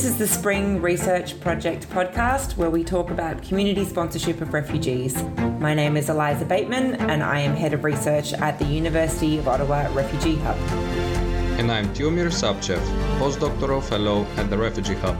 This is the Spring Research Project podcast where we talk about community sponsorship of refugees. My name is Eliza Bateman and I am Head of Research at the University of Ottawa Refugee Hub. And I'm Tihomir Sabchev, postdoctoral fellow at the Refugee Hub.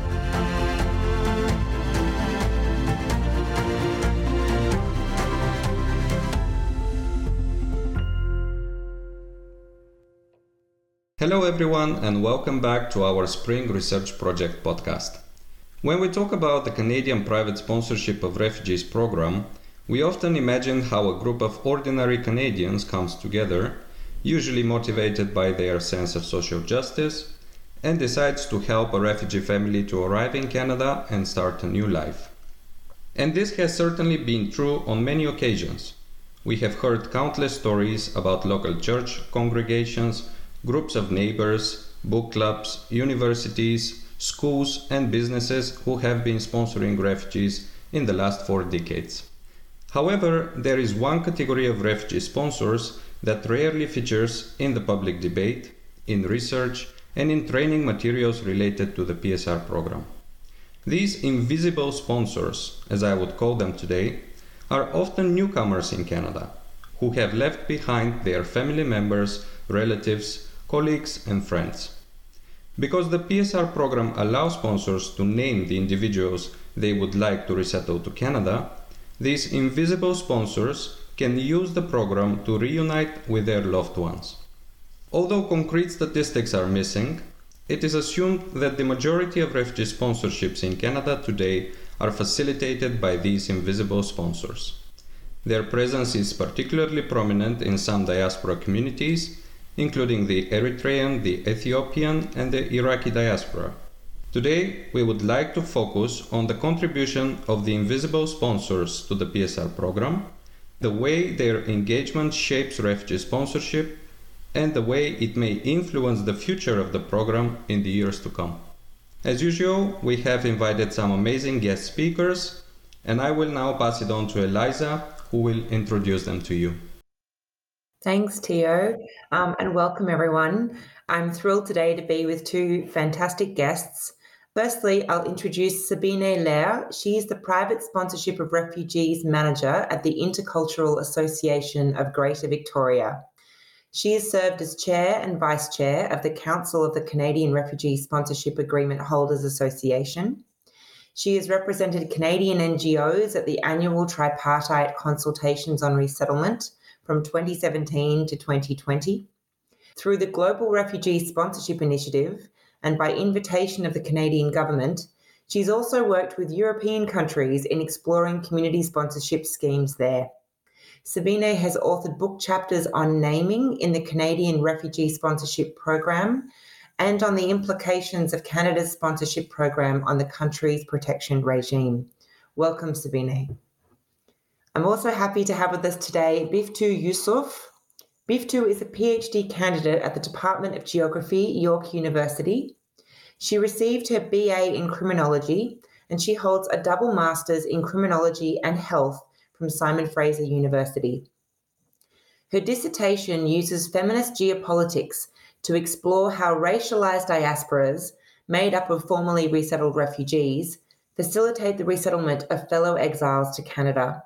Hello, everyone, and welcome back to our Spring Research Project podcast. When we talk about the Canadian Private Sponsorship of Refugees program, we often imagine how a group of ordinary Canadians comes together, usually motivated by their sense of social justice, and decides to help a refugee family to arrive in Canada and start a new life. And this has certainly been true on many occasions. We have heard countless stories about local church congregations groups of neighbors, book clubs, universities, schools, and businesses who have been sponsoring refugees in the last four decades. However, there is one category of refugee sponsors that rarely features in the public debate, in research, and in training materials related to the PSR program. These invisible sponsors, as I would call them today, are often newcomers in Canada who have left behind their family members, relatives, colleagues, and friends. Because the PSR program allows sponsors to name the individuals they would like to resettle to Canada, these invisible sponsors can use the program to reunite with their loved ones. Although concrete statistics are missing, it is assumed that the majority of refugee sponsorships in Canada today are facilitated by these invisible sponsors. Their presence is particularly prominent in some diaspora communities including the Eritrean, the Ethiopian, and the Iraqi diaspora. Today, we would like to focus on the contribution of the invisible sponsors to the PSR program, the way their engagement shapes refugee sponsorship, and the way it may influence the future of the program in the years to come. As usual, we have invited some amazing guest speakers, and I will now pass it on to Eliza, who will introduce them to you. Thanks, Tio, um, and welcome everyone. I'm thrilled today to be with two fantastic guests. Firstly, I'll introduce Sabine Lehr. She is the Private Sponsorship of Refugees Manager at the Intercultural Association of Greater Victoria. She has served as Chair and Vice Chair of the Council of the Canadian Refugee Sponsorship Agreement Holders Association. She has represented Canadian NGOs at the annual tripartite consultations on resettlement from 2017 to 2020. Through the Global Refugee Sponsorship Initiative and by invitation of the Canadian government, she's also worked with European countries in exploring community sponsorship schemes there. Sabine has authored book chapters on naming in the Canadian Refugee Sponsorship Program and on the implications of Canada's sponsorship program on the country's protection regime. Welcome, Sabine. I'm also happy to have with us today Biftu Yousuf. Biftu is a PhD candidate at the Department of Geography, York University. She received her BA in criminology and she holds a double master's in criminology and health from Simon Fraser University. Her dissertation uses feminist geopolitics to explore how racialized diasporas, made up of formerly resettled refugees, facilitate the resettlement of fellow exiles to Canada.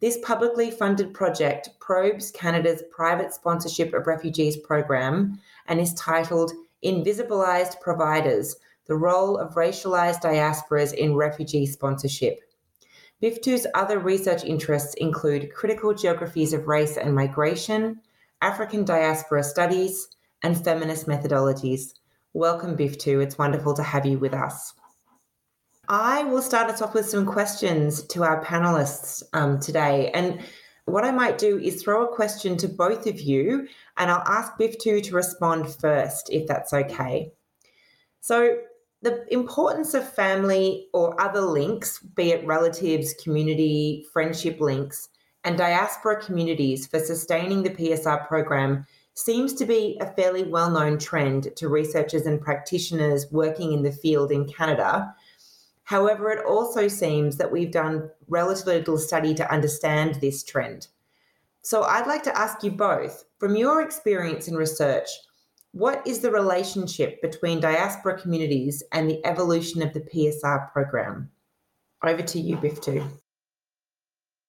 This publicly funded project probes Canada's private sponsorship of refugees program and is titled Invisibilized Providers The Role of Racialized Diasporas in Refugee Sponsorship. BIFTU's other research interests include critical geographies of race and migration, African diaspora studies, and feminist methodologies. Welcome, BIFTU. It's wonderful to have you with us. I will start us off with some questions to our panelists um, today. And what I might do is throw a question to both of you, and I'll ask Biftu to respond first, if that's okay. So, the importance of family or other links, be it relatives, community, friendship links, and diaspora communities for sustaining the PSR program seems to be a fairly well known trend to researchers and practitioners working in the field in Canada However, it also seems that we've done relatively little study to understand this trend. So I'd like to ask you both from your experience in research, what is the relationship between diaspora communities and the evolution of the PSR program? Over to you, Biftu.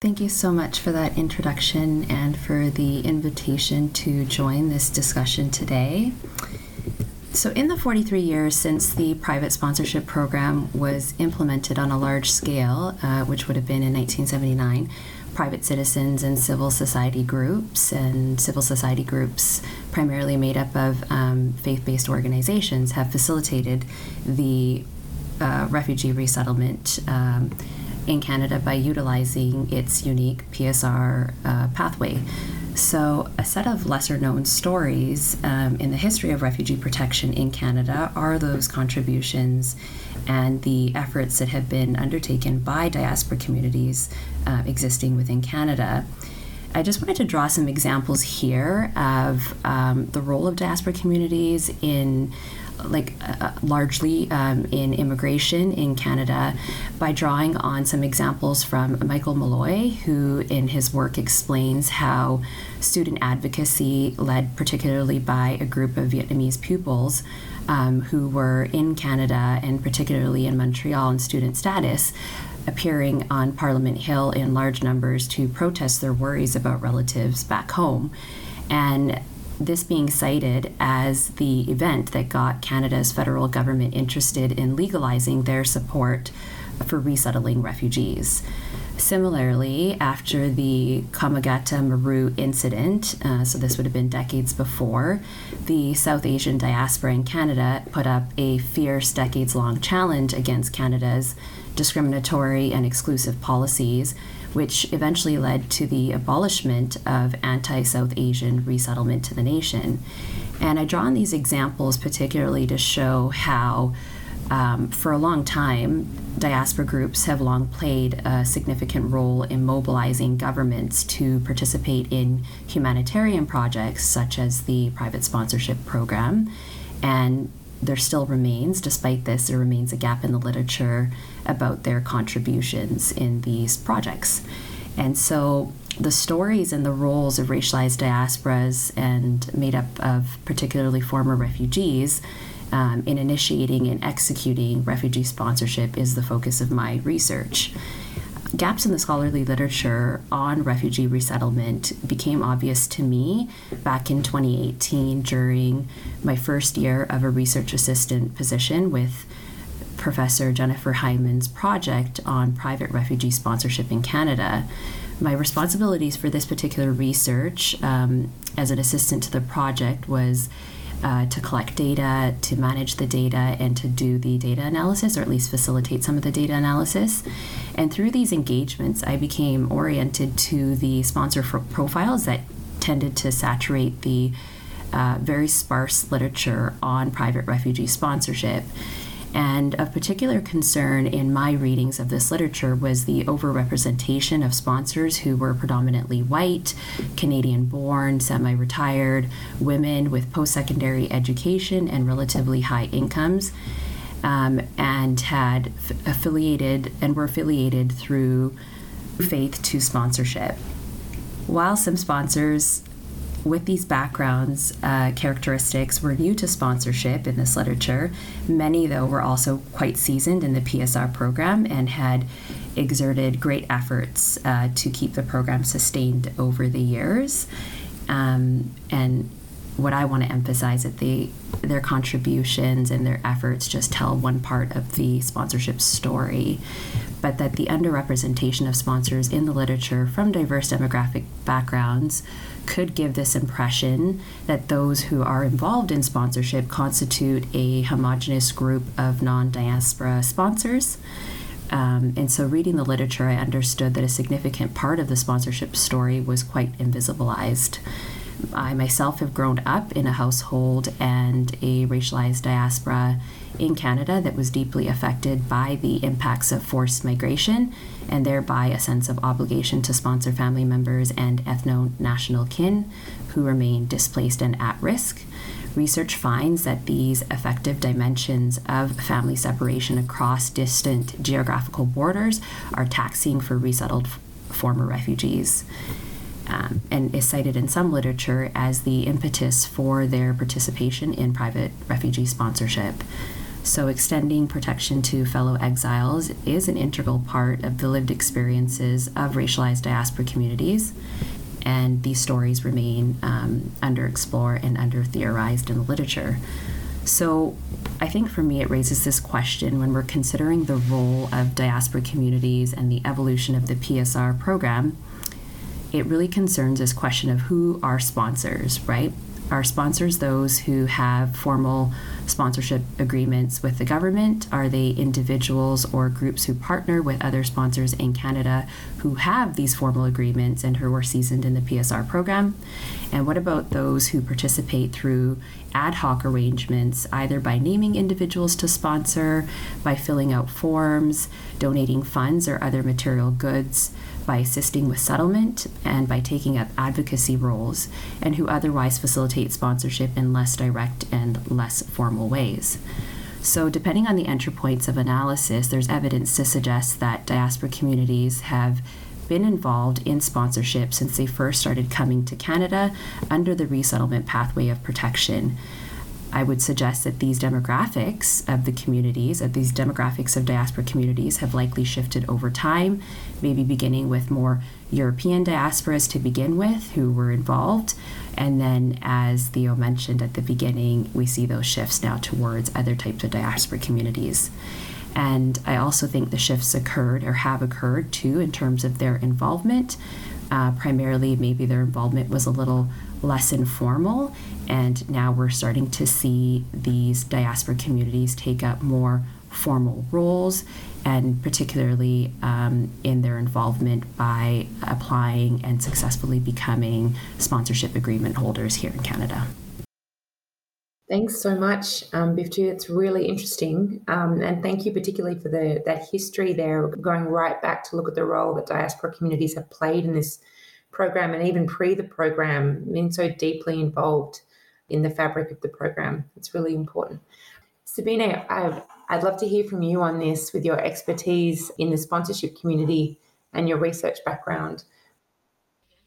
Thank you so much for that introduction and for the invitation to join this discussion today. So, in the 43 years since the private sponsorship program was implemented on a large scale, uh, which would have been in 1979, private citizens and civil society groups, and civil society groups primarily made up of um, faith based organizations, have facilitated the uh, refugee resettlement um, in Canada by utilizing its unique PSR uh, pathway. So, a set of lesser known stories um, in the history of refugee protection in Canada are those contributions and the efforts that have been undertaken by diaspora communities uh, existing within Canada. I just wanted to draw some examples here of um, the role of diaspora communities in like uh, largely um, in immigration in Canada by drawing on some examples from Michael Molloy, who in his work explains how student advocacy, led particularly by a group of Vietnamese pupils um, who were in Canada and particularly in Montreal in student status, appearing on Parliament Hill in large numbers to protest their worries about relatives back home. And this being cited as the event that got Canada's federal government interested in legalizing their support for resettling refugees. Similarly, after the Komagata Maru incident, uh, so this would have been decades before, the South Asian diaspora in Canada put up a fierce decades long challenge against Canada's discriminatory and exclusive policies which eventually led to the abolishment of anti South Asian resettlement to the nation. And I draw on these examples particularly to show how, um, for a long time, diaspora groups have long played a significant role in mobilizing governments to participate in humanitarian projects such as the private sponsorship program. And there still remains, despite this, there remains a gap in the literature about their contributions in these projects. And so the stories and the roles of racialized diasporas and made up of particularly former refugees um, in initiating and executing refugee sponsorship is the focus of my research. Gaps in the scholarly literature on refugee resettlement became obvious to me back in 2018 during my first year of a research assistant position with Professor Jennifer Hyndman's project on private refugee sponsorship in Canada. My responsibilities for this particular research um, as an assistant to the project was uh, to collect data, to manage the data, and to do the data analysis, or at least facilitate some of the data analysis. And through these engagements, I became oriented to the sponsor profiles that tended to saturate the uh, very sparse literature on private refugee sponsorship. And of particular concern in my readings of this literature was the overrepresentation of sponsors who were predominantly white, Canadian born, semi retired, women with post secondary education and relatively high incomes. Um, and had f- affiliated and were affiliated through faith to sponsorship. While some sponsors with these backgrounds, uh, characteristics were new to sponsorship in this literature. Many, though, were also quite seasoned in the PSR program and had exerted great efforts uh, to keep the program sustained over the years. Um, and what I want to emphasize is that their contributions and their efforts just tell one part of the sponsorship story, but that the underrepresentation of sponsors in the literature from diverse demographic backgrounds could give this impression that those who are involved in sponsorship constitute a homogenous group of non diaspora sponsors. Um, and so, reading the literature, I understood that a significant part of the sponsorship story was quite invisibilized. I myself have grown up in a household and a racialized diaspora in Canada that was deeply affected by the impacts of forced migration and thereby a sense of obligation to sponsor family members and ethno national kin who remain displaced and at risk. Research finds that these effective dimensions of family separation across distant geographical borders are taxing for resettled f- former refugees. um, and is cited in some literature as the impetus for their participation in private refugee sponsorship. So, extending protection to fellow exiles is an integral part of the lived experiences of racialized diaspora communities, and these stories remain um, underexplored and under theorized in the literature. So, I think for me, it raises this question when we're considering the role of diaspora communities and the evolution of the PSR program. It really concerns this question of who are sponsors, right? Are sponsors those who have formal sponsorship agreements with the government? Are they individuals or groups who partner with other sponsors in Canada who have these formal agreements and who are seasoned in the PSR program? And what about those who participate through ad hoc arrangements, either by naming individuals to sponsor, by filling out forms, donating funds or other material goods? By assisting with settlement and by taking up advocacy roles, and who otherwise facilitate sponsorship in less direct and less formal ways. So, depending on the entry points of analysis, there's evidence to suggest that diaspora communities have been involved in sponsorship since they first started coming to Canada under the resettlement pathway of protection. I would suggest that these demographics of the communities, of these demographics of diaspora communities, have likely shifted over time, maybe beginning with more European diasporas to begin with who were involved. And then, as Theo mentioned at the beginning, we see those shifts now towards other types of diaspora communities. And I also think the shifts occurred or have occurred too in terms of their involvement. Uh, primarily, maybe their involvement was a little less informal, and now we're starting to see these diaspora communities take up more formal roles, and particularly um, in their involvement by applying and successfully becoming sponsorship agreement holders here in Canada. Thanks so much, um, Biftu. It's really interesting, um, and thank you particularly for the that history there, going right back to look at the role that diaspora communities have played in this program and even pre the program, been so deeply involved in the fabric of the program. It's really important. Sabine, i I'd love to hear from you on this with your expertise in the sponsorship community and your research background.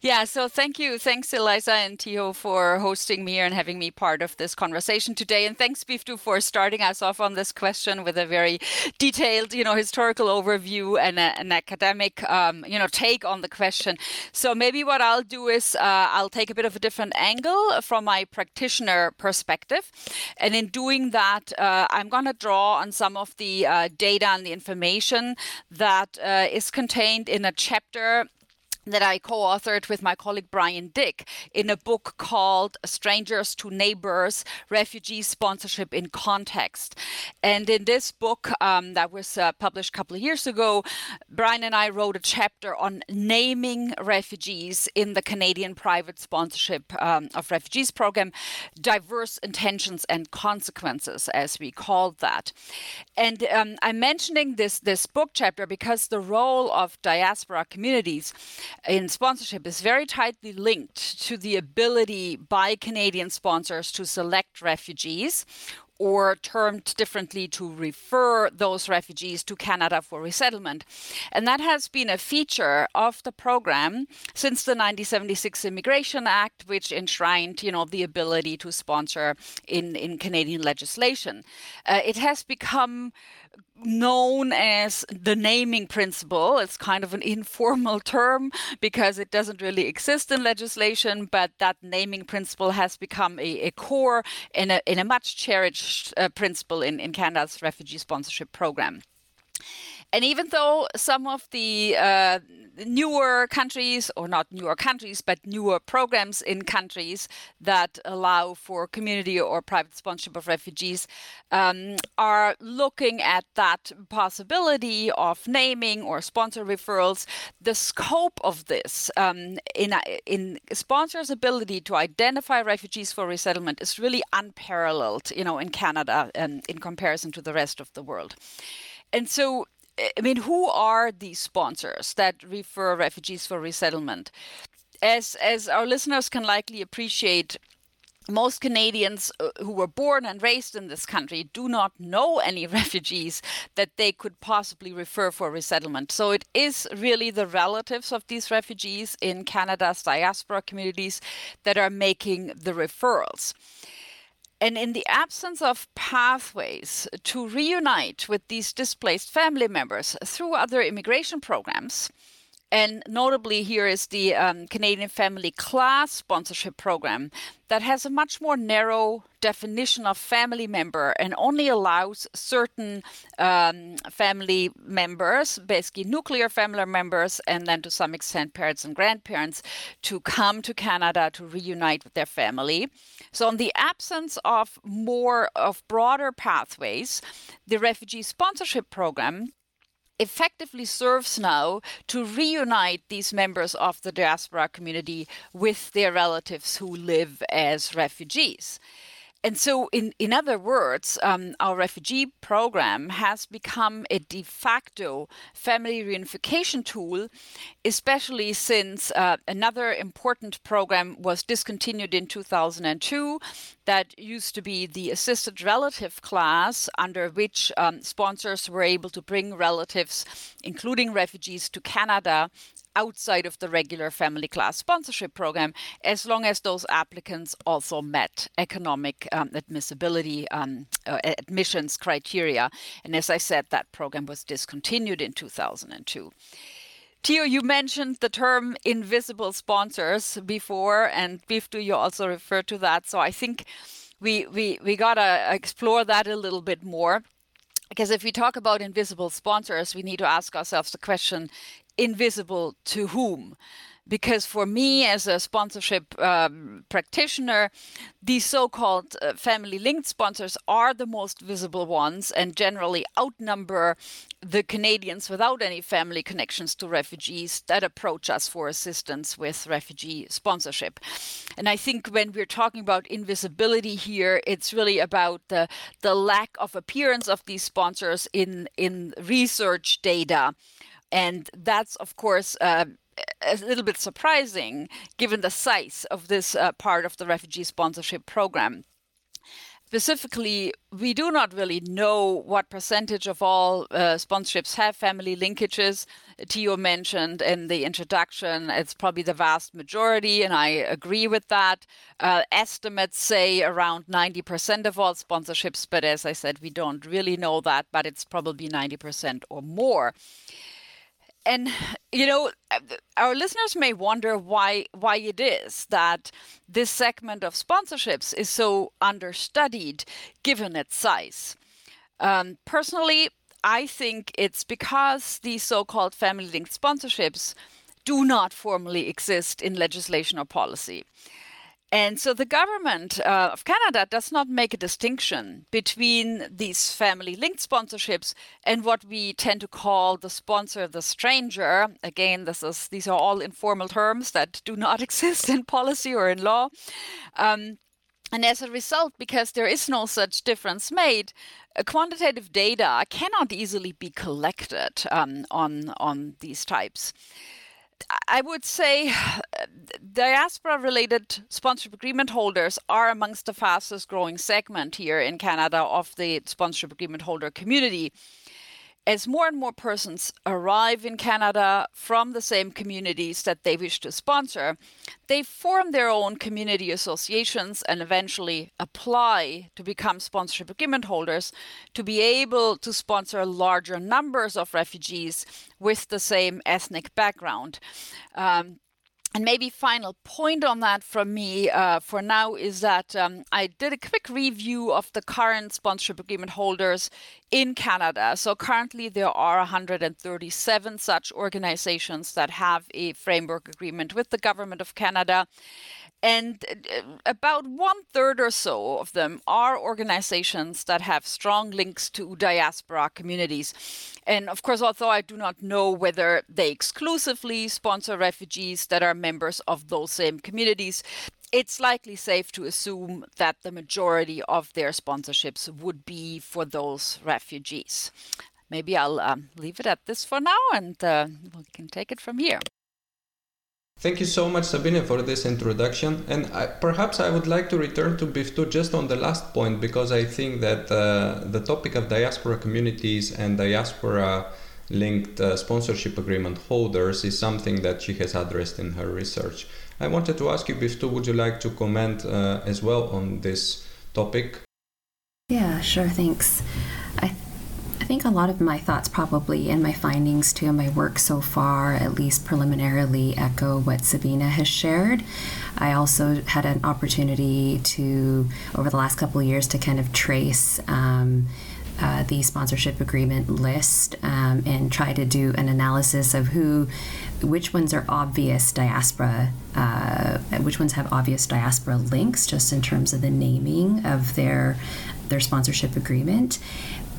Yeah, so thank you. Thanks, Eliza and Theo, for hosting me and having me part of this conversation today. And thanks, Biftu, for starting us off on this question with a very detailed, you know, historical overview and a, an academic, um, you know, take on the question. So maybe what I'll do is uh, I'll take a bit of a different angle from my practitioner perspective. And in doing that, uh, I'm going to draw on some of the uh, data and the information that uh, is contained in a chapter that I co authored with my colleague Brian Dyck in a book called Strangers to Neighbors Refugee Sponsorship in Context. And in this book, um, that was uh, published a couple of years ago, Brian and I wrote a chapter on naming refugees in the Canadian private sponsorship um, of refugees program, diverse intentions and consequences, as we called that. And um, I'm mentioning this, this book chapter because the role of diaspora communities in sponsorship is very tightly linked to the ability by Canadian sponsors to select refugees or termed differently to refer those refugees to Canada for resettlement. And that has been a feature of the program since the 1976 Immigration Act, which enshrined, you know, the ability to sponsor in, in Canadian legislation. Uh, it has become known as the naming principle. It's kind of an informal term because it doesn't really exist in legislation, but that naming principle has become a, a core and a, in a much cherished uh, principle in, in Canada's refugee sponsorship program. And even though some of the uh, newer countries, or not newer countries, but newer programs in countries that allow for community or private sponsorship of refugees um, are looking at that possibility of naming or sponsor referrals. The scope of this um, in, in sponsors' ability to identify refugees for resettlement is really unparalleled, you know, in Canada and in comparison to the rest of the world. And so I mean, who are these sponsors that refer refugees for resettlement? As as our listeners can likely appreciate, most Canadians uh, who were born and raised in this country do not know any refugees that they could possibly refer for resettlement. So it is really the relatives of these refugees in Canada's diaspora communities that are making the referrals. And in the absence of pathways to reunite with these displaced family members through other immigration programs, and notably, here is the um, Canadian Family Class Sponsorship Program that has a much more narrow definition of family member and only allows certain um, family members, basically nuclear family members, and then to some extent parents and grandparents, to come to Canada to reunite with their family. So, in the absence of more of broader pathways, the refugee sponsorship program effectively serves now to reunite these members of the diaspora community with their relatives who live as refugees. And so, in, in other words, um, our refugee program has become a de facto family reunification tool, especially since uh, another important program was discontinued in 2002 that used to be the assisted relative class, under which um, sponsors were able to bring relatives, including refugees, to Canada outside of the regular family class sponsorship program, as long as those applicants also met economic um, admissibility um, uh, admissions criteria. And as I said, that program was discontinued in 2002. Theo, you mentioned the term invisible sponsors before, and Biftu, you also referred to that. So I think we, we, we got to explore that a little bit more. Because if we talk about invisible sponsors, we need to ask ourselves the question invisible to whom? Because for me, as a sponsorship um, practitioner, these so called uh, family linked sponsors are the most visible ones and generally outnumber the Canadians without any family connections to refugees that approach us for assistance with refugee sponsorship. And I think when we're talking about invisibility here, it's really about the, the lack of appearance of these sponsors in, in research data and that's, of course, uh, a little bit surprising given the size of this uh, part of the refugee sponsorship program. Specifically, we do not really know what percentage of all uh, sponsorships have family linkages. Tio mentioned in the introduction, it's probably the vast majority, and I agree with that. Uh, estimates say around 90% of all sponsorships, but as I said, we don't really know that, but it's probably 90% or more and you know our listeners may wonder why why it is that this segment of sponsorships is so understudied given its size. Um, personally i think it's because these so-called family linked sponsorships do not formally exist in legislation or policy and so the government uh, of Canada does not make a distinction between these family linked sponsorships and what we tend to call the sponsor the stranger. Again, this is these are all informal terms that do not exist in policy or in law. Um, and as a result, because there is no such difference made, uh, quantitative data cannot easily be collected um, on, on these types. I would say diaspora related sponsorship agreement holders are amongst the fastest growing segment here in Canada of the sponsorship agreement holder community as more and more persons arrive in Canada from the same communities that they wish to sponsor, they form their own community associations and eventually apply to become sponsorship agreement holders to be able to sponsor larger numbers of refugees with the same ethnic background. Um, and maybe final point on that from me uh, for now is that um, I did a quick review of the current sponsorship agreement holders in Canada. So currently there are 137 such organizations that have a framework agreement with the government of Canada. And uh, about one third or so of them are organizations that have strong links to diaspora communities. And of course, although I do not know whether they exclusively sponsor refugees that are members of those same communities, it's likely safe to assume that the majority of their sponsorships would be for those refugees. Maybe I'll um, leave it at this for now and uh, we can take it from here. Thank you so much, Sabine, for this introduction. And I, perhaps I would like to return to Biftu just on the last point because I think that uh, the topic of diaspora communities and diaspora linked uh, sponsorship agreement holders is something that she has addressed in her research. I wanted to ask you, Biftu, would you like to comment uh, as well on this topic? Yeah, sure, thanks. I I think a lot of my thoughts probably and my findings too, my work so far, at least preliminarily, echo what Sabina has shared. I also had an opportunity to, over the last couple of years, to kind of trace. Um, uh, the sponsorship agreement list um, and try to do an analysis of who, which ones are obvious diaspora, uh, which ones have obvious diaspora links, just in terms of the naming of their their sponsorship agreement,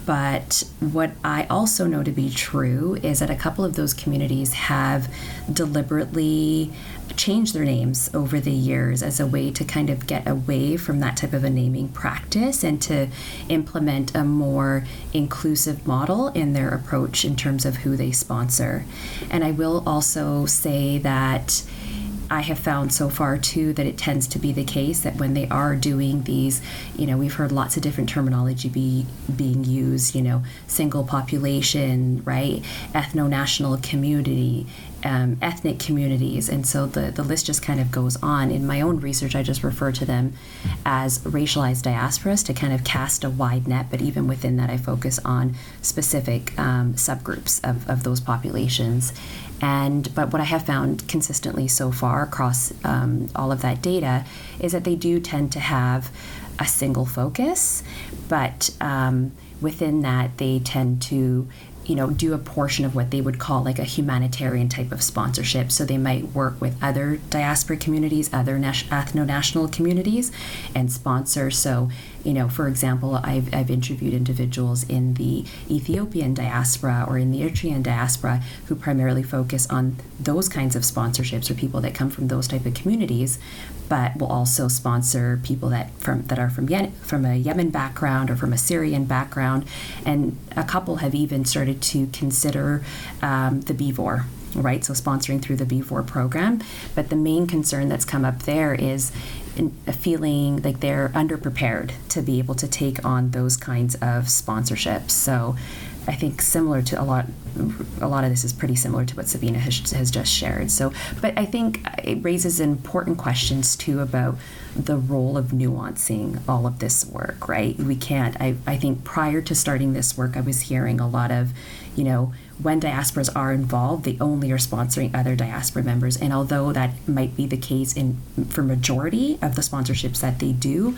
but what I also know to be true is that a couple of those communities have deliberately changed their names over the years as a way to kind of get away from that type of a naming practice and to implement a more inclusive model in their approach in terms of who they sponsor. And I will also say that I have found so far too that it tends to be the case that when they are doing these, you know, we've heard lots of different terminology be being used, you know, single population, right, ethno national community, um, ethnic communities, and so the the list just kind of goes on. In my own research, I just refer to them as racialized diasporas to kind of cast a wide net, but even within that, I focus on specific um, subgroups of, of those populations. And but what I have found consistently so far across um, all of that data is that they do tend to have a single focus, but um, within that they tend to you know do a portion of what they would call like a humanitarian type of sponsorship. So they might work with other diaspora communities other ethno-national communities and sponsor. So you know for example I've, I've interviewed individuals in the ethiopian diaspora or in the eritrean diaspora who primarily focus on those kinds of sponsorships or people that come from those type of communities but we'll also sponsor people that from that are from Yen, from a Yemen background or from a Syrian background, and a couple have even started to consider um, the BVOR right? So sponsoring through the BVOR program. But the main concern that's come up there is feeling like they're underprepared to be able to take on those kinds of sponsorships. So I think similar to a lot a lot of this is pretty similar to what Sabina has, has just shared. So, but I think it raises important questions too about the role of nuancing all of this work, right? We can't, I, I think prior to starting this work, I was hearing a lot of, you know, when diasporas are involved, they only are sponsoring other diaspora members. And although that might be the case in for majority of the sponsorships that they do,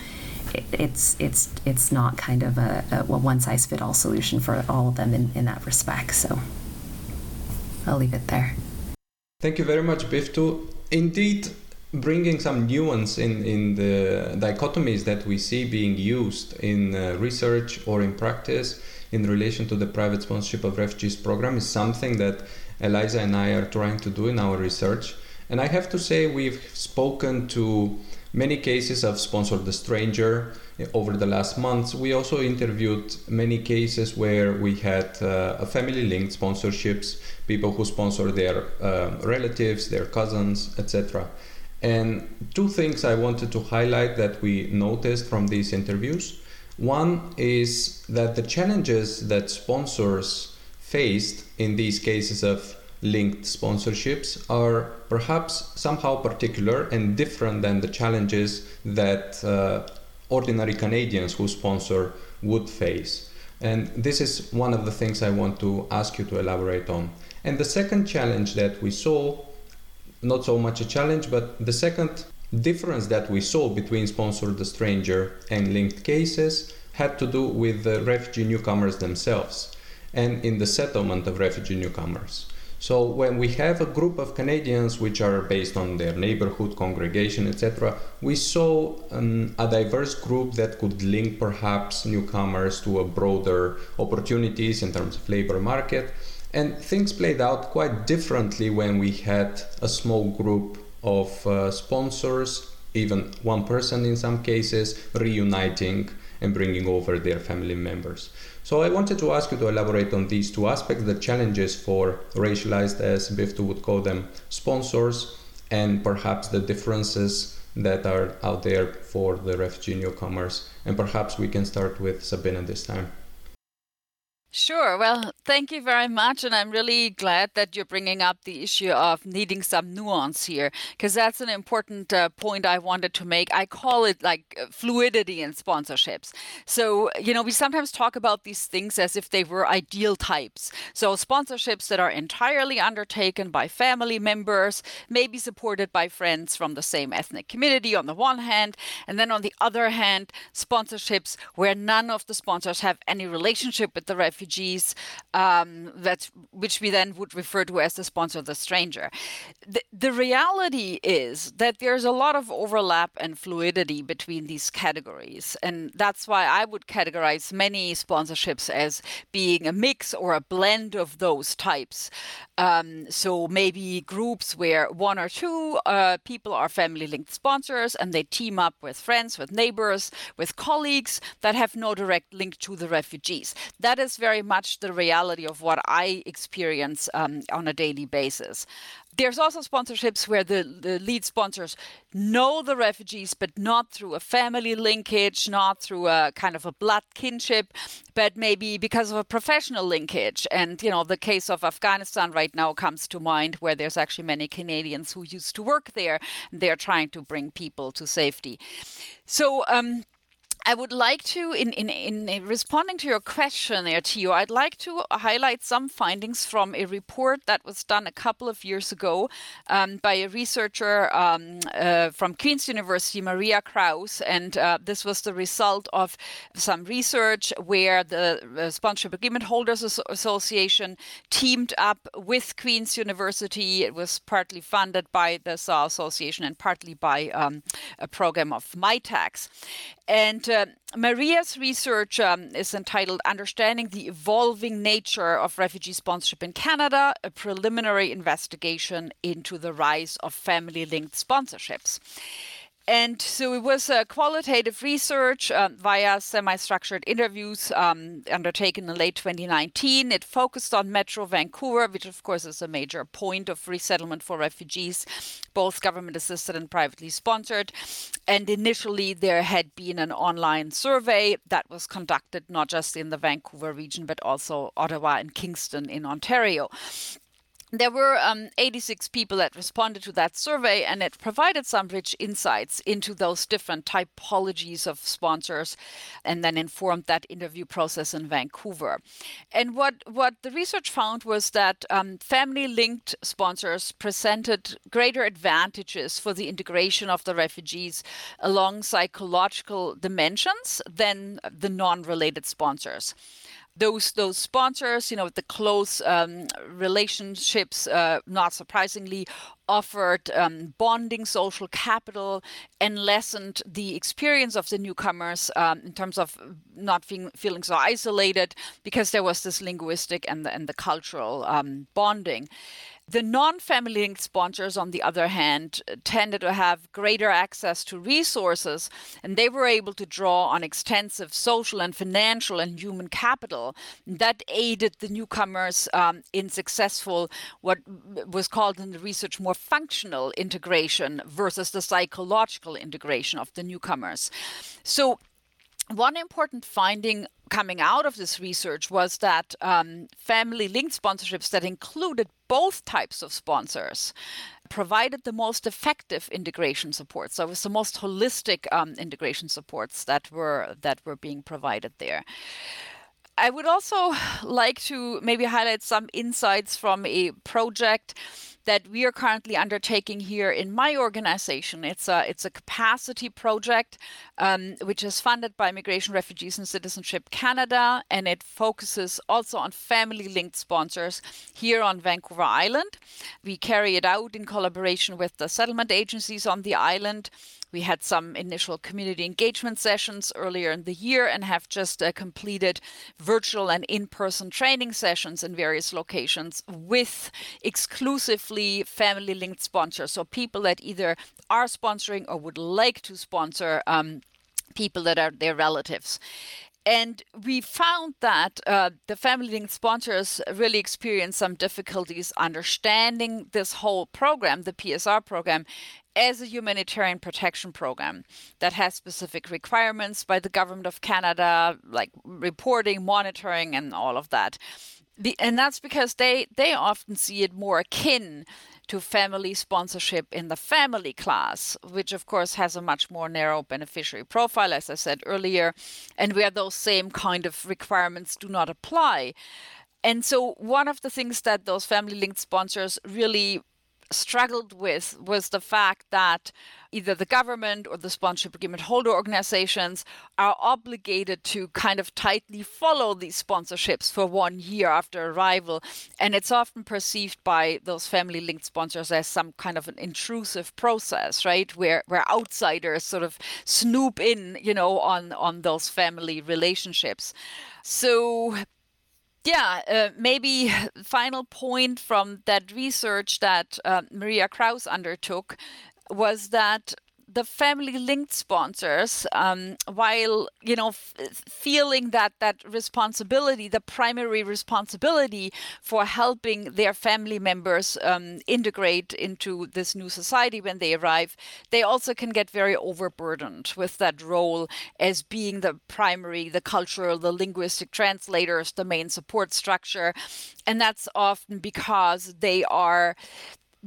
it's it's it's not kind of a, a one size fit all solution for all of them in, in that respect. So I'll leave it there. Thank you very much, Biftu. Indeed, bringing some nuance in, in the dichotomies that we see being used in uh, research or in practice in relation to the private sponsorship of refugees program is something that Eliza and I are trying to do in our research. And I have to say, we've spoken to many cases of Sponsor the Stranger over the last months. We also interviewed many cases where we had uh, family linked sponsorships, people who sponsor their uh, relatives, their cousins, etc. And two things I wanted to highlight that we noticed from these interviews. One is that the challenges that sponsors faced in these cases of linked sponsorships are perhaps somehow particular and different than the challenges that uh, ordinary Canadians who sponsor would face. And this is one of the things I want to ask you to elaborate on. And the second challenge that we saw, not so much a challenge, but the second difference that we saw between Sponsor the Stranger and linked cases had to do with the refugee newcomers themselves and in the settlement of refugee newcomers. So when we have a group of Canadians which are based on their neighborhood, congregation, etc., we saw um, a diverse group that could link perhaps newcomers to a broader opportunities in terms of labor market. And things played out quite differently when we had a small group of uh, sponsors, even one person in some cases, reuniting and bringing over their family members. So I wanted to ask you to elaborate on these two aspects, the challenges for racialized, as Biftu would call them, sponsors, and perhaps the differences that are out there for the refugee newcomers. And perhaps we can start with Sabine this time. Sure. Well, thank you very much. And I'm really glad that you're bringing up the issue of needing some nuance here, because that's an important uh, point I wanted to make. I call it like fluidity in sponsorships. So, you know, we sometimes talk about these things as if they were ideal types. So, sponsorships that are entirely undertaken by family members, maybe supported by friends from the same ethnic community on the one hand, and then on the other hand, sponsorships where none of the sponsors have any relationship with the refugee refugees um, that which we then would refer to as the sponsor of the stranger. The, the reality is that there's a lot of overlap and fluidity between these categories, and that's why I would categorize many sponsorships as being a mix or a blend of those types. Um, so maybe groups where one or two uh, people are family linked sponsors and they team up with friends, with neighbors, with colleagues that have no direct link to the refugees. That is very much the reality of what I experience um, on a daily basis. There's also sponsorships where the, the lead sponsors know the refugees, but not through a family linkage, not through a kind of a blood kinship, but maybe because of a professional linkage. And, you know, the case of Afghanistan right now comes to mind, where there's actually many Canadians who used to work there, and they're trying to bring people to safety. So, um, I would like to, in, in, in responding to your question there, Tio, I'd like to highlight some findings from a report that was done a couple of years ago um, by a researcher um, uh, from Queen's University, Maria Kraus. And uh, this was the result of some research where the uh, Sponsorship Agreement Holders Association teamed up with Queen's University. It was partly funded by the SAH Association and partly by um, a program of Mitacs. And uh, Maria's research um, is entitled Understanding the Evolving Nature of Refugee Sponsorship in Canada, a preliminary investigation into the rise of family linked sponsorships. And so it was a qualitative research uh, via semi structured interviews um, undertaken in late 2019. It focused on Metro Vancouver, which, of course, is a major point of resettlement for refugees, both government assisted and privately sponsored. And initially, there had been an online survey that was conducted not just in the Vancouver region, but also Ottawa and Kingston in Ontario there were um, 86 people that responded to that survey, and it provided some rich insights into those different typologies of sponsors, and then informed that interview process in Vancouver. And what what the research found was that um, family-linked sponsors presented greater advantages for the integration of the refugees along psychological dimensions than the non-related sponsors those those sponsors, you know, the close um, relationships, uh, not surprisingly, offered um, bonding social capital and lessened the experience of the newcomers um, in terms of not feeling, so isolated because there was this linguistic and the, and the cultural um, bonding. The non family linked sponsors, on the other hand, tended to have greater access to resources, and they were able to draw on extensive social and financial and human capital that aided the newcomers um, in successful, what was called in the research, more functional integration versus the psychological integration of the newcomers. So, one important finding coming out of this research was that um, family linked sponsorships that included both types of sponsors provided the most effective integration support. So it was the most holistic um, integration supports that were that were being provided there. I would also like to maybe highlight some insights from a project that we are currently undertaking here in my organization. It's a it's a capacity project um, which is funded by Migration, Refugees, and Citizenship Canada, and it focuses also on family-linked sponsors here on Vancouver Island. We carry it out in collaboration with the settlement agencies on the island. We had some initial community engagement sessions earlier in the year and have just uh, completed virtual and in person training sessions in various locations with exclusively family linked sponsors. So people that either are sponsoring or would like to sponsor um, people that are their relatives. And we found that uh, the family linked sponsors really experienced some difficulties understanding this whole program, the PSR program, as a humanitarian protection program that has specific requirements by the government of Canada, like reporting, monitoring, and all of that. And that's because they, they often see it more akin to family sponsorship in the family class, which of course has a much more narrow beneficiary profile, as I said earlier, and where those same kind of requirements do not apply. And so, one of the things that those family linked sponsors really struggled with was the fact that either the government or the sponsorship agreement holder organizations are obligated to kind of tightly follow these sponsorships for one year after arrival. And it's often perceived by those family linked sponsors as some kind of an intrusive process, right? Where where outsiders sort of snoop in, you know, on on those family relationships. So yeah, uh, maybe final point from that research that uh, Maria Kraus undertook was that the family linked sponsors, um, while you know f- feeling that that responsibility, the primary responsibility for helping their family members um, integrate into this new society when they arrive, they also can get very overburdened with that role as being the primary, the cultural, the linguistic translators, the main support structure, and that's often because they are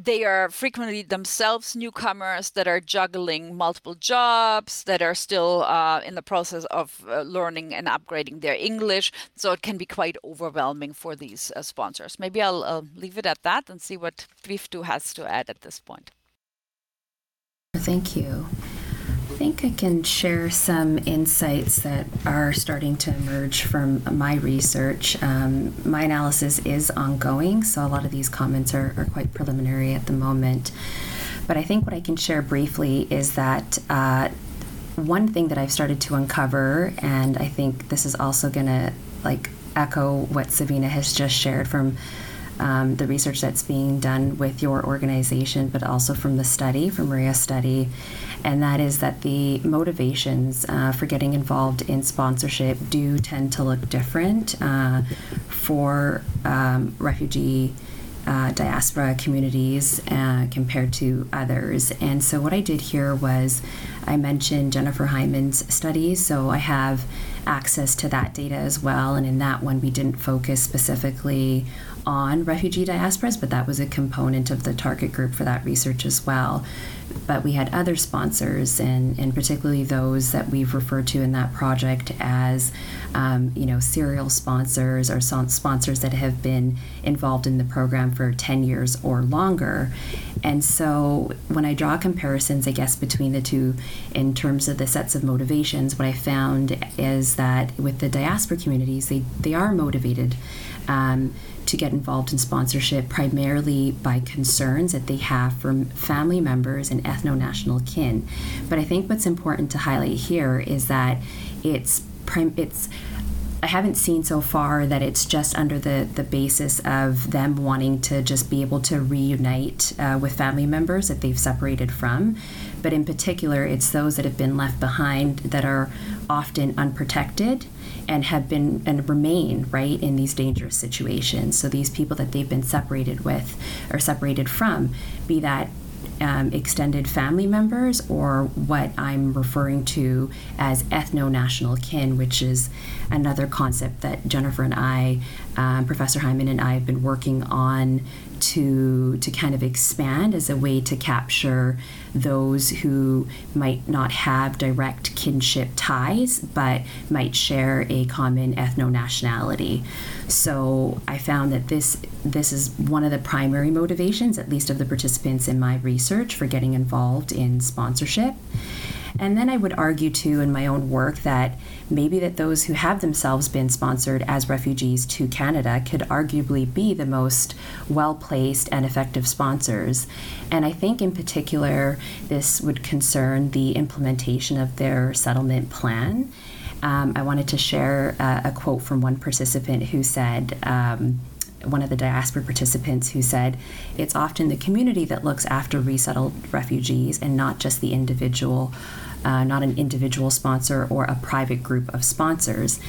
they are frequently themselves newcomers that are juggling multiple jobs, that are still uh, in the process of uh, learning and upgrading their English. So it can be quite overwhelming for these uh, sponsors. Maybe I'll, I'll leave it at that and see what Biftu has to add at this point. Thank you think I can share some insights that are starting to emerge from my research. Um, my analysis is ongoing, so a lot of these comments are, are, quite preliminary at the moment. But I think what I can share briefly is that uh, one thing that I've started to uncover, and I think this is also going to like echo what Sabina has just shared from um, the research that's being done with your organization, but also from the study, from Maria's study, and that is that the motivations uh, for getting involved in sponsorship do tend to look different uh, for um, refugee. Uh, diaspora communities uh, compared to others. And so, what I did here was I mentioned Jennifer Hyndman's studies, so I have access to that data as well. And in that one, we didn't focus specifically on refugee diasporas, but that was a component of the target group for that research as well. But we had other sponsors, and, and particularly those that we've referred to in that project as, um, you know, serial sponsors or sponsors that have been involved in the program for 10 years or longer. And so when I draw comparisons, I guess, between the two in terms of the sets of motivations, what I found is that with the diaspora communities, they, they are motivated. Um, to get involved in sponsorship primarily by concerns that they have from family members and ethno national kin. But I think what's important to highlight here is that it's prim- it's I haven't seen so far that it's just under the, the basis of them wanting to just be able to reunite uh, with family members that they've separated from. But in particular, it's those that have been left behind that are often unprotected and have been and remain right in these dangerous situations. So these people that they've been separated with or separated from, be that um, extended family members or what I'm referring to as ethno national kin, which is another concept that Jennifer and I, um, Professor Hyndman and I, have been working on to to kind of expand as a way to capture those who might not have direct kinship ties but might share a common ethno nationality. So I found that this this is one of the primary motivations, at least of the participants in my research, for getting involved in sponsorship. And then I would argue too in my own work that maybe that those who have themselves been sponsored as refugees to Canada could arguably be the most well placed and effective sponsors. And I think in particular, this would concern the implementation of their settlement plan. Um, I wanted to share uh, a quote from one participant who said, um, one of the diaspora participants who said, It's often the community that looks after resettled refugees and not just the individual uh, not an individual sponsor or a private group of sponsors.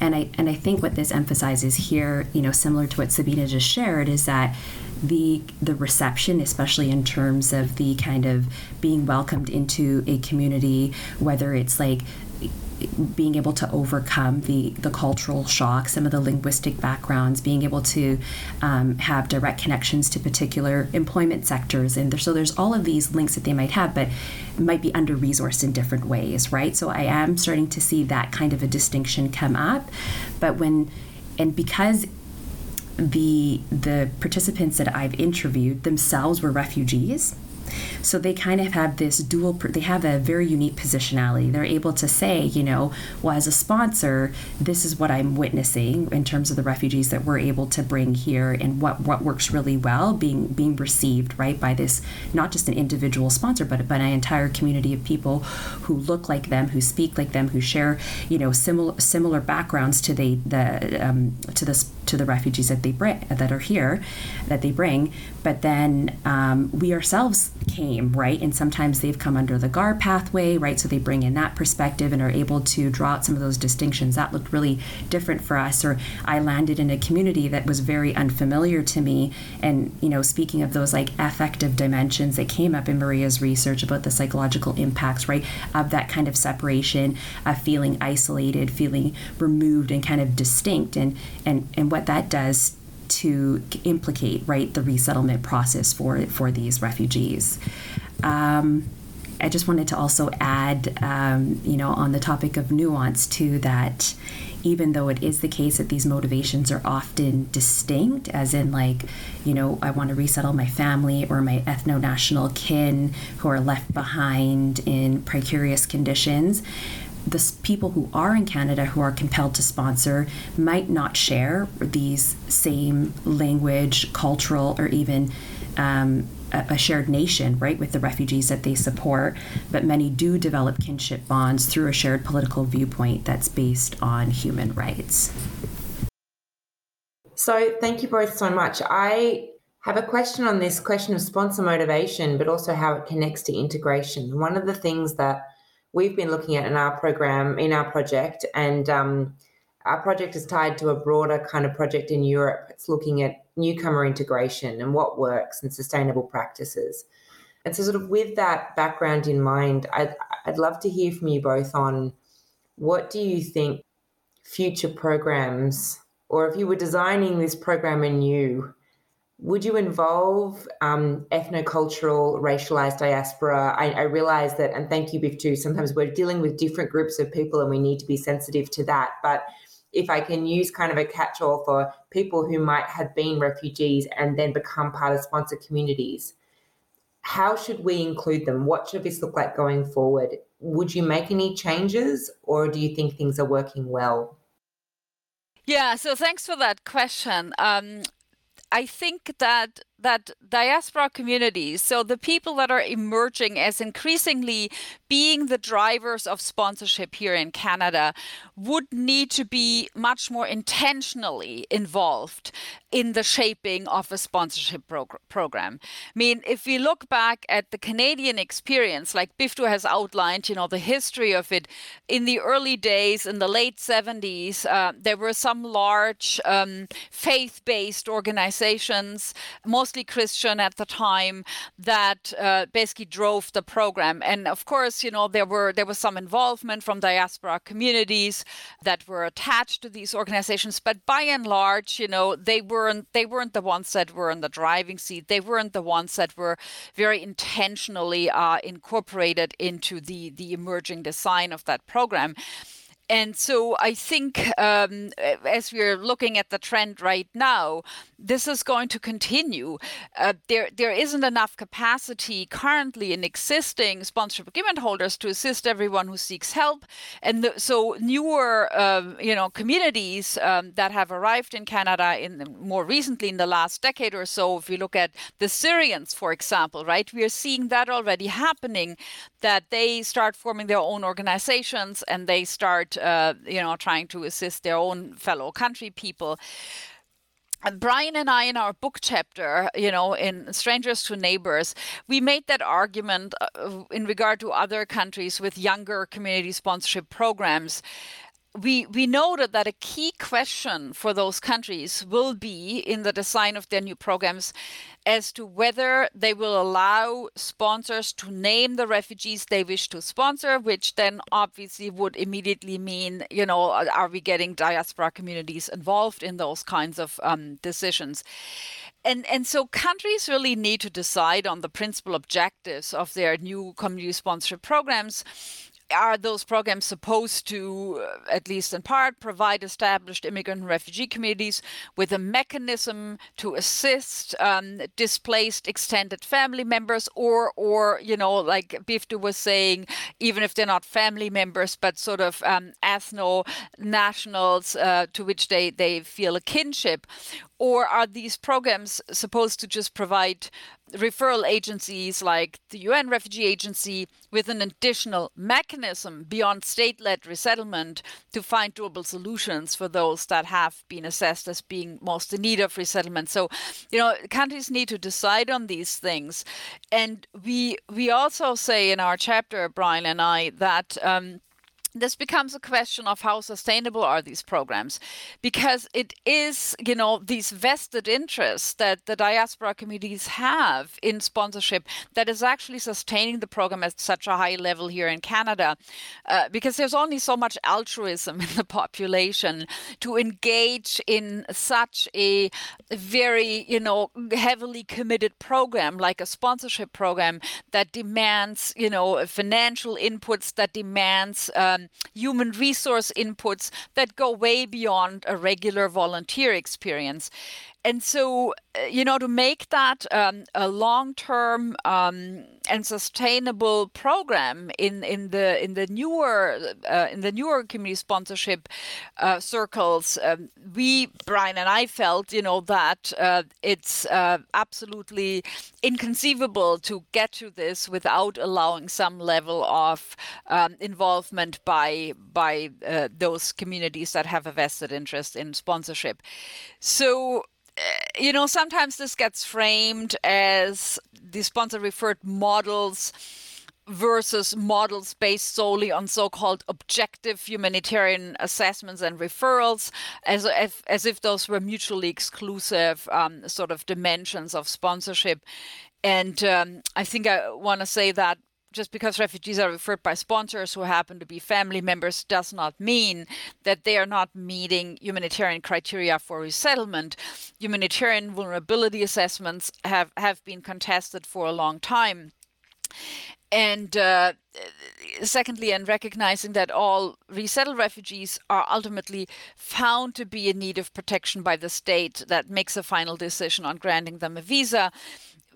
And I and I think what this emphasizes here, you know, similar to what Sabina just shared, is that the the reception, especially in terms of the kind of being welcomed into a community, whether it's like being able to overcome the the cultural shock, some of the linguistic backgrounds, being able to um, have direct connections to particular employment sectors, and there, so there's all of these links that they might have, but might be under resourced in different ways, right? So I am starting to see that kind of a distinction come up, but when and because the the participants that I've interviewed themselves were refugees so they kind of have this dual, they have a very unique positionality. They're able to say, you know, well, as a sponsor, this is what I'm witnessing in terms of the refugees that we're able to bring here and what, what works really well being, being received, right, by this, not just an individual sponsor, but, but an entire community of people who look like them, who speak like them, who share, you know, similar, similar backgrounds to the, the, um, to the, to the refugees that they bring, that are here, that they bring. But then um, we ourselves came, right? And sometimes they've come under the GAR pathway, right? So they bring in that perspective and are able to draw out some of those distinctions. That looked really different for us. Or I landed in a community that was very unfamiliar to me. And, you know, speaking of those like affective dimensions that came up in Maria's research about the psychological impacts, right, of that kind of separation, of feeling isolated, feeling removed and kind of distinct, and and and what that does to implicate right the resettlement process for for these refugees. Um, I just wanted to also add, um, you know, on the topic of nuance to that. Even though it is the case that these motivations are often distinct, as in, like, you know, I want to resettle my family or my ethno national kin who are left behind in precarious conditions, the people who are in Canada who are compelled to sponsor might not share these same language, cultural, or even um, a, shared nation, right, with the refugees that they support. But many do develop kinship bonds through a shared political viewpoint that's based on human rights. So, thank you both so much. I have a question on this question of sponsor motivation, but also how it connects to integration. One of the things that we've been looking at in our program, in our project, and um, our project is tied to a broader kind of project in Europe. It's looking at newcomer integration and what works and sustainable practices. And so, sort of with that background in mind, I'd, I'd love to hear from you both on what do you think future programs, or if you were designing this program anew, would you involve um, ethnocultural, racialized diaspora? I, I realize that, and thank you, Biftu. Sometimes we're dealing with different groups of people and we need to be sensitive to that. But if I can use kind of a catch all for people who might have been refugees and then become part of sponsor communities, how should we include them? What should this look like going forward? Would you make any changes or do you think things are working well? Yeah, so thanks for that question. Um, I think that that diaspora communities, so the people that are emerging as increasingly being the drivers of sponsorship here in Canada, would need to be much more intentionally involved in the shaping of a sponsorship prog- program. I mean, if we look back at the Canadian experience, like Biftu has outlined, you know, the history of it, in the early days, in the late 70s, uh, there were some large um, faith based organizations, most mostly Christian at the time, that uh, basically drove the program. And of course, you know, there were there was some involvement from diaspora communities that were attached to these organizations, but by and large, you know, they weren't they weren't the ones that were in the driving seat. They weren't the ones that were very intentionally uh, incorporated into the the emerging design of that program and so I think um, as we're looking at the trend right now, this is going to continue. Uh, there, there isn't enough capacity currently in existing sponsorship agreement holders to assist everyone who seeks help, and so newer, um, you know, communities um, that have arrived in Canada in more recently in the last decade or so. If you look at the Syrians, for example, right, we are seeing that already happening. That they start forming their own organizations and they start uh, you know, trying to assist their own fellow country people. And Brian and I, in our book chapter, you know, in Strangers to Neighbors, we made that argument uh, in regard to other countries with younger community sponsorship programs we we noted that a key question for those countries will be in the design of their new programs as to whether they will allow sponsors to name the refugees they wish to sponsor which then obviously would immediately mean you know are we getting diaspora communities involved in those kinds of um, decisions? And and so countries really need to decide on the principal objectives of their new community sponsorship programs are those programs supposed to, uh, at least in part, provide established immigrant and refugee communities with a mechanism to assist um, displaced extended family members, or, or you know, like Biftu was saying, even if they're not family members, but sort of um, ethno nationals uh, to which they, they feel a kinship, or are these programs supposed to just provide referral agencies like the UN Refugee Agency with an additional mechanism beyond state led resettlement to find doable solutions for those that have been assessed as being most in need of resettlement? So, you know, countries need to decide on these things. And we, we also say in our chapter, Brian and I, that. Um, this becomes a question of how sustainable are these programs because it is you know these vested interests that the diaspora communities have in sponsorship that is actually sustaining the program at such a high level here in canada uh, because there's only so much altruism in the population to engage in such a very you know heavily committed program like a sponsorship program that demands you know financial inputs that demands um, um, human resource inputs that go way beyond a regular volunteer experience and so uh, you know to make that um, a long-term um, and sustainable program in in the in the newer uh, in the newer community sponsorship uh, circles um, we Brian and I felt you know that uh, it's uh, absolutely inconceivable to get to this without allowing some level of um, involvement by by uh, those communities that have a vested interest in sponsorship. So you know, sometimes this gets framed as the sponsor referred models versus models based solely on so-called objective humanitarian assessments and referrals, as if, as if those were mutually exclusive um, sort of dimensions of sponsorship. And um, I think I want to say that just because refugees are referred by sponsors who happen to be family members does not mean that they are not meeting humanitarian criteria for resettlement. Humanitarian vulnerability assessments have, have been contested for a long time. And uh, secondly, and recognizing that all resettled refugees are ultimately found to be in need of protection by the state that makes a final decision on granting them a visa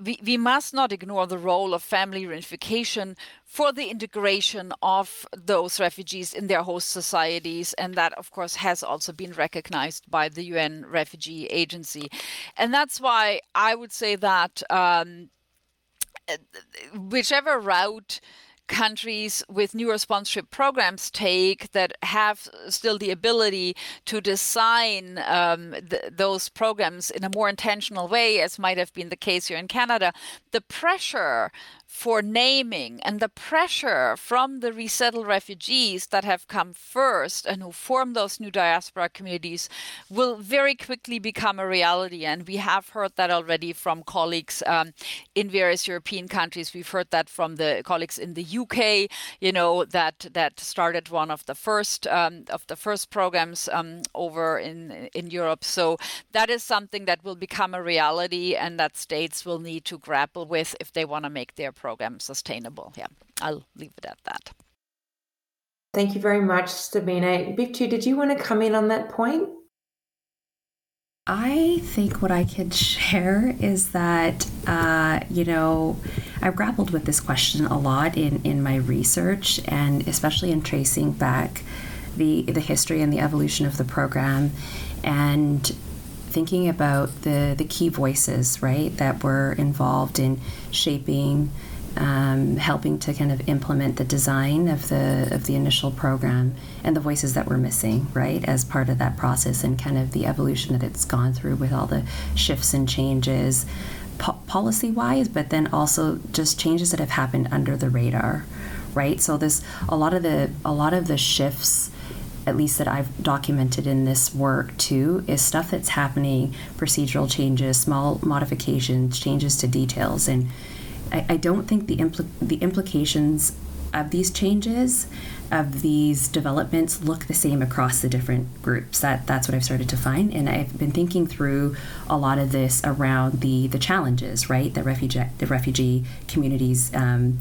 we, we must not ignore the role of family reunification for the integration of those refugees in their host societies. And that, of course, has also been recognized by the UN Refugee Agency. And that's why I would say that um, whichever route countries with newer sponsorship programs take that have still the ability to design um, th- those programs in a more intentional way, as might have been the case here in Canada, the pressure for naming and the pressure from the resettled refugees that have come first and who form those new diaspora communities will very quickly become a reality. And we have heard that already from colleagues um, in various European countries. We've heard that from the colleagues in the UK, you know, that that started one of the first um, of the first programs um, over in in Europe. So that is something that will become a reality and that states will need to grapple with if they want to make their program sustainable. Yeah, I'll leave it at that. Thank you very much, Sabine. Biftu, did you want to come in on that point? I think what I could share is that, uh, you know, I've grappled with this question a lot in, in my research and especially in tracing back the, the history and the evolution of the program and thinking about the, the key voices, right, that were involved in shaping um, helping to kind of implement the design of the of the initial program and the voices that were missing, right, as part of that process and kind of the evolution that it's gone through with all the shifts and changes, po- policy wise, but then also just changes that have happened under the radar, right? So this a lot of the a lot of the shifts at least that I've documented in this work too, is stuff that's happening, procedural changes, small modifications, changes to details, and I, I don't think the impl- the implications of these changes of these developments look the same across the different groups. That that's what i've started to find and i've been thinking through a lot of this around the the challenges right that refugee the refugee communities um,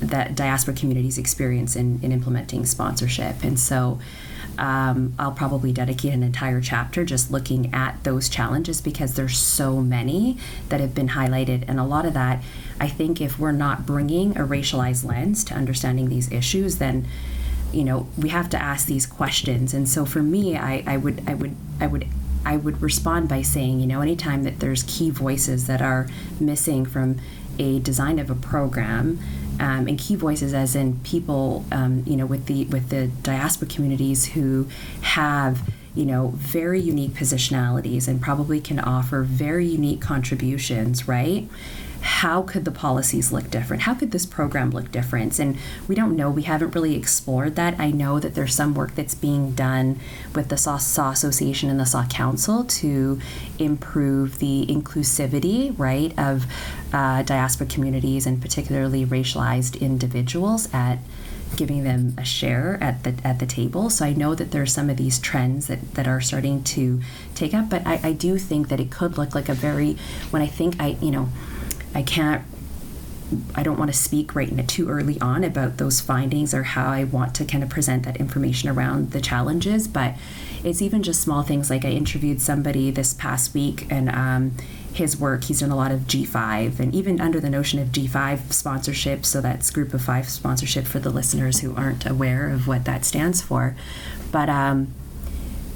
that diaspora communities experience in, in implementing sponsorship. And so um, I'll probably dedicate an entire chapter just looking at those challenges because there's so many that have been highlighted. And a lot of that, I think, if we're not bringing a racialized lens to understanding these issues, then you know we have to ask these questions. And so for me, I, I would, I would, I would. I would respond by saying, you know, anytime that there's key voices that are missing from a design of a program, um, and key voices as in people um, you know with the with the diaspora communities who have you know very unique positionalities and probably can offer very unique contributions right how could the policies look different? How could this program look different? And we don't know. We haven't really explored that. I know that there's some work that's being done with the SAH, SAH Association and the SAH Council to improve the inclusivity, right, of uh, diaspora communities and particularly racialized individuals at giving them a share at the at the table. So I know that there are some of these trends that, that are starting to take up, but I, I do think that it could look like a very when I think I you know I can't I don't want to speak right too early on about those findings or how I want to kind of present that information around the challenges, but it's even just small things like I interviewed somebody this past week and um, his work, he's done a lot of G5 and even under the notion of G5 sponsorship, so that's group of five sponsorship for the listeners who aren't aware of what that stands for. But um,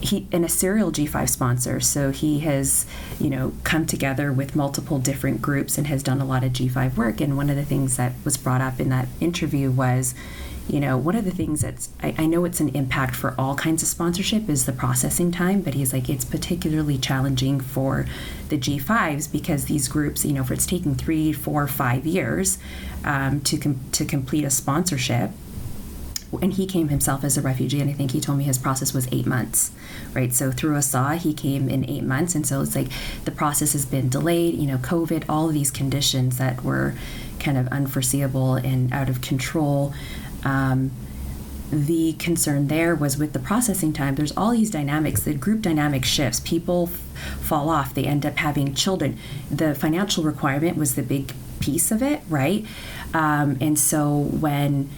he in a serial G5 sponsor, so he has, you know, come together with multiple different groups and has done a lot of G5 work. And one of the things that was brought up in that interview was, you know, one of the things that's I, I know it's an impact for all kinds of sponsorship is the processing time, but he's like it's particularly challenging for the G5s because these groups, you know, if it's taking three, four, five years um, to com- to complete a sponsorship and he came himself as a refugee and i think he told me his process was eight months right? So through a he came in eight months and so it's like the process has been delayed you know covid all of these conditions that were kind of unforeseeable and out of control. Um, the concern there was with the processing time there's all these dynamics the group dynamic shifts people f- fall off they end up having children. The financial requirement was the big piece of it right? Um, and so when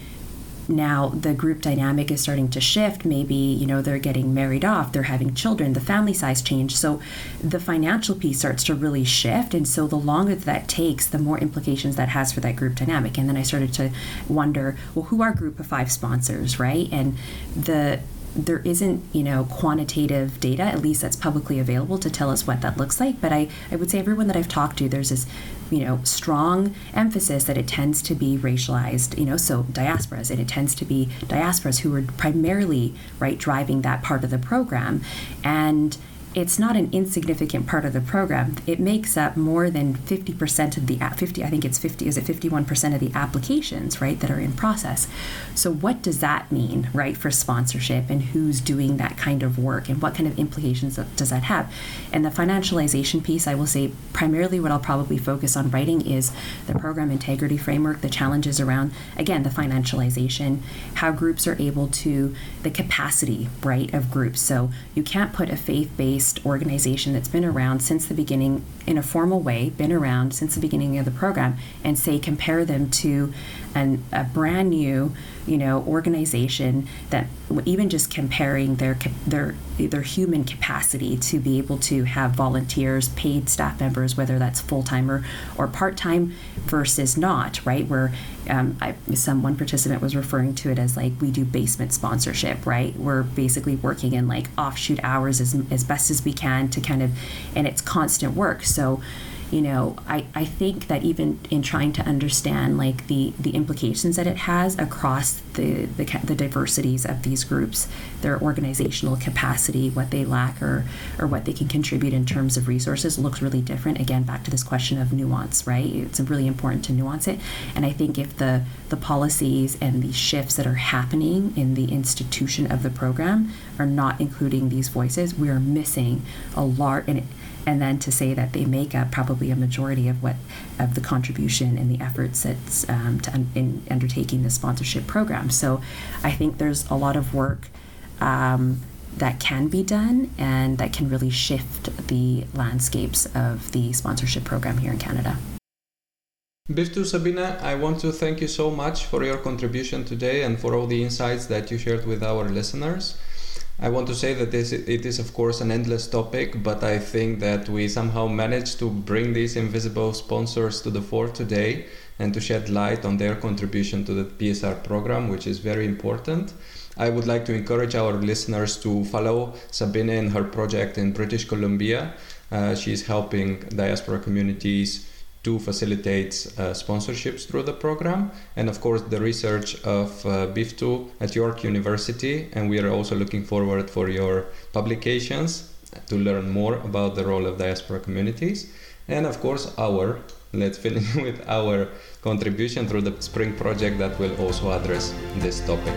now the group dynamic is starting to shift. Maybe you know they're getting married off they're having children the family size change. So the financial piece starts to really shift. And so the longer that takes the more implications that has for that group dynamic. And then i started to wonder well who are group of five sponsors right? And the there isn't you know quantitative data at least that's publicly available to tell us what that looks like. But i, I would say everyone that i've talked to there's this you know strong emphasis that it tends to be racialized you know so diasporas and it tends to be diasporas who are primarily right driving that part of the program. And it's not an insignificant part of the program. It makes up more than 50% of the 50 I think it's 50 is it 51% of the applications, right, that are in process. So what does that mean, right, for sponsorship and who's doing that kind of work and what kind of implications does that have? And the financialization piece, I will say primarily what I'll probably focus on writing is the program integrity framework, the challenges around again, the financialization, how groups are able to the capacity, right, of groups. So you can't put a faith-based based organization that's been around since the beginning in a formal way, been around since the beginning of the program, and say compare them to an, a brand new, you know, organization that even just comparing their their their human capacity to be able to have volunteers, paid staff members, whether that's full time or, or part time versus not, right? Where um, I, some one participant was referring to it as like we do basement sponsorship, right? We're basically working in like offshoot hours as, as best as we can to kind of, and it's constant work. So you know, I, I think that even in trying to understand like the, the implications that it has across the, the, the diversities of these groups, their organizational capacity, what they lack or, or what they can contribute in terms of resources looks really different. Again, back to this question of nuance, right? It's really important to nuance it. And I think if the, the policies and the shifts that are happening in the institution of the program are not including these voices, we are missing a large, and and then to say that they make up probably a majority of what of the contribution and the efforts that's um, un- in undertaking the sponsorship program. So I think there's a lot of work um, that can be done and that can really shift the landscapes of the sponsorship program here in Canada. Biftu Sabina, I want to thank you so much for your contribution today and for all the insights that you shared with our listeners. I want to say that this it is of course an endless topic, but I think that we somehow managed to bring these invisible sponsors to the fore today and to shed light on their contribution to the PSR program, which is very important. I would like to encourage our listeners to follow Sabine in her project in British Columbia. Uh, she's helping diaspora communities to facilitate uh, sponsorships through the program, and of course the research of uh, BIFTU at York University. And we are also looking forward for your publications to learn more about the role of diaspora communities, and of course our. Let's finish with our contribution through the Spring project that will also address this topic.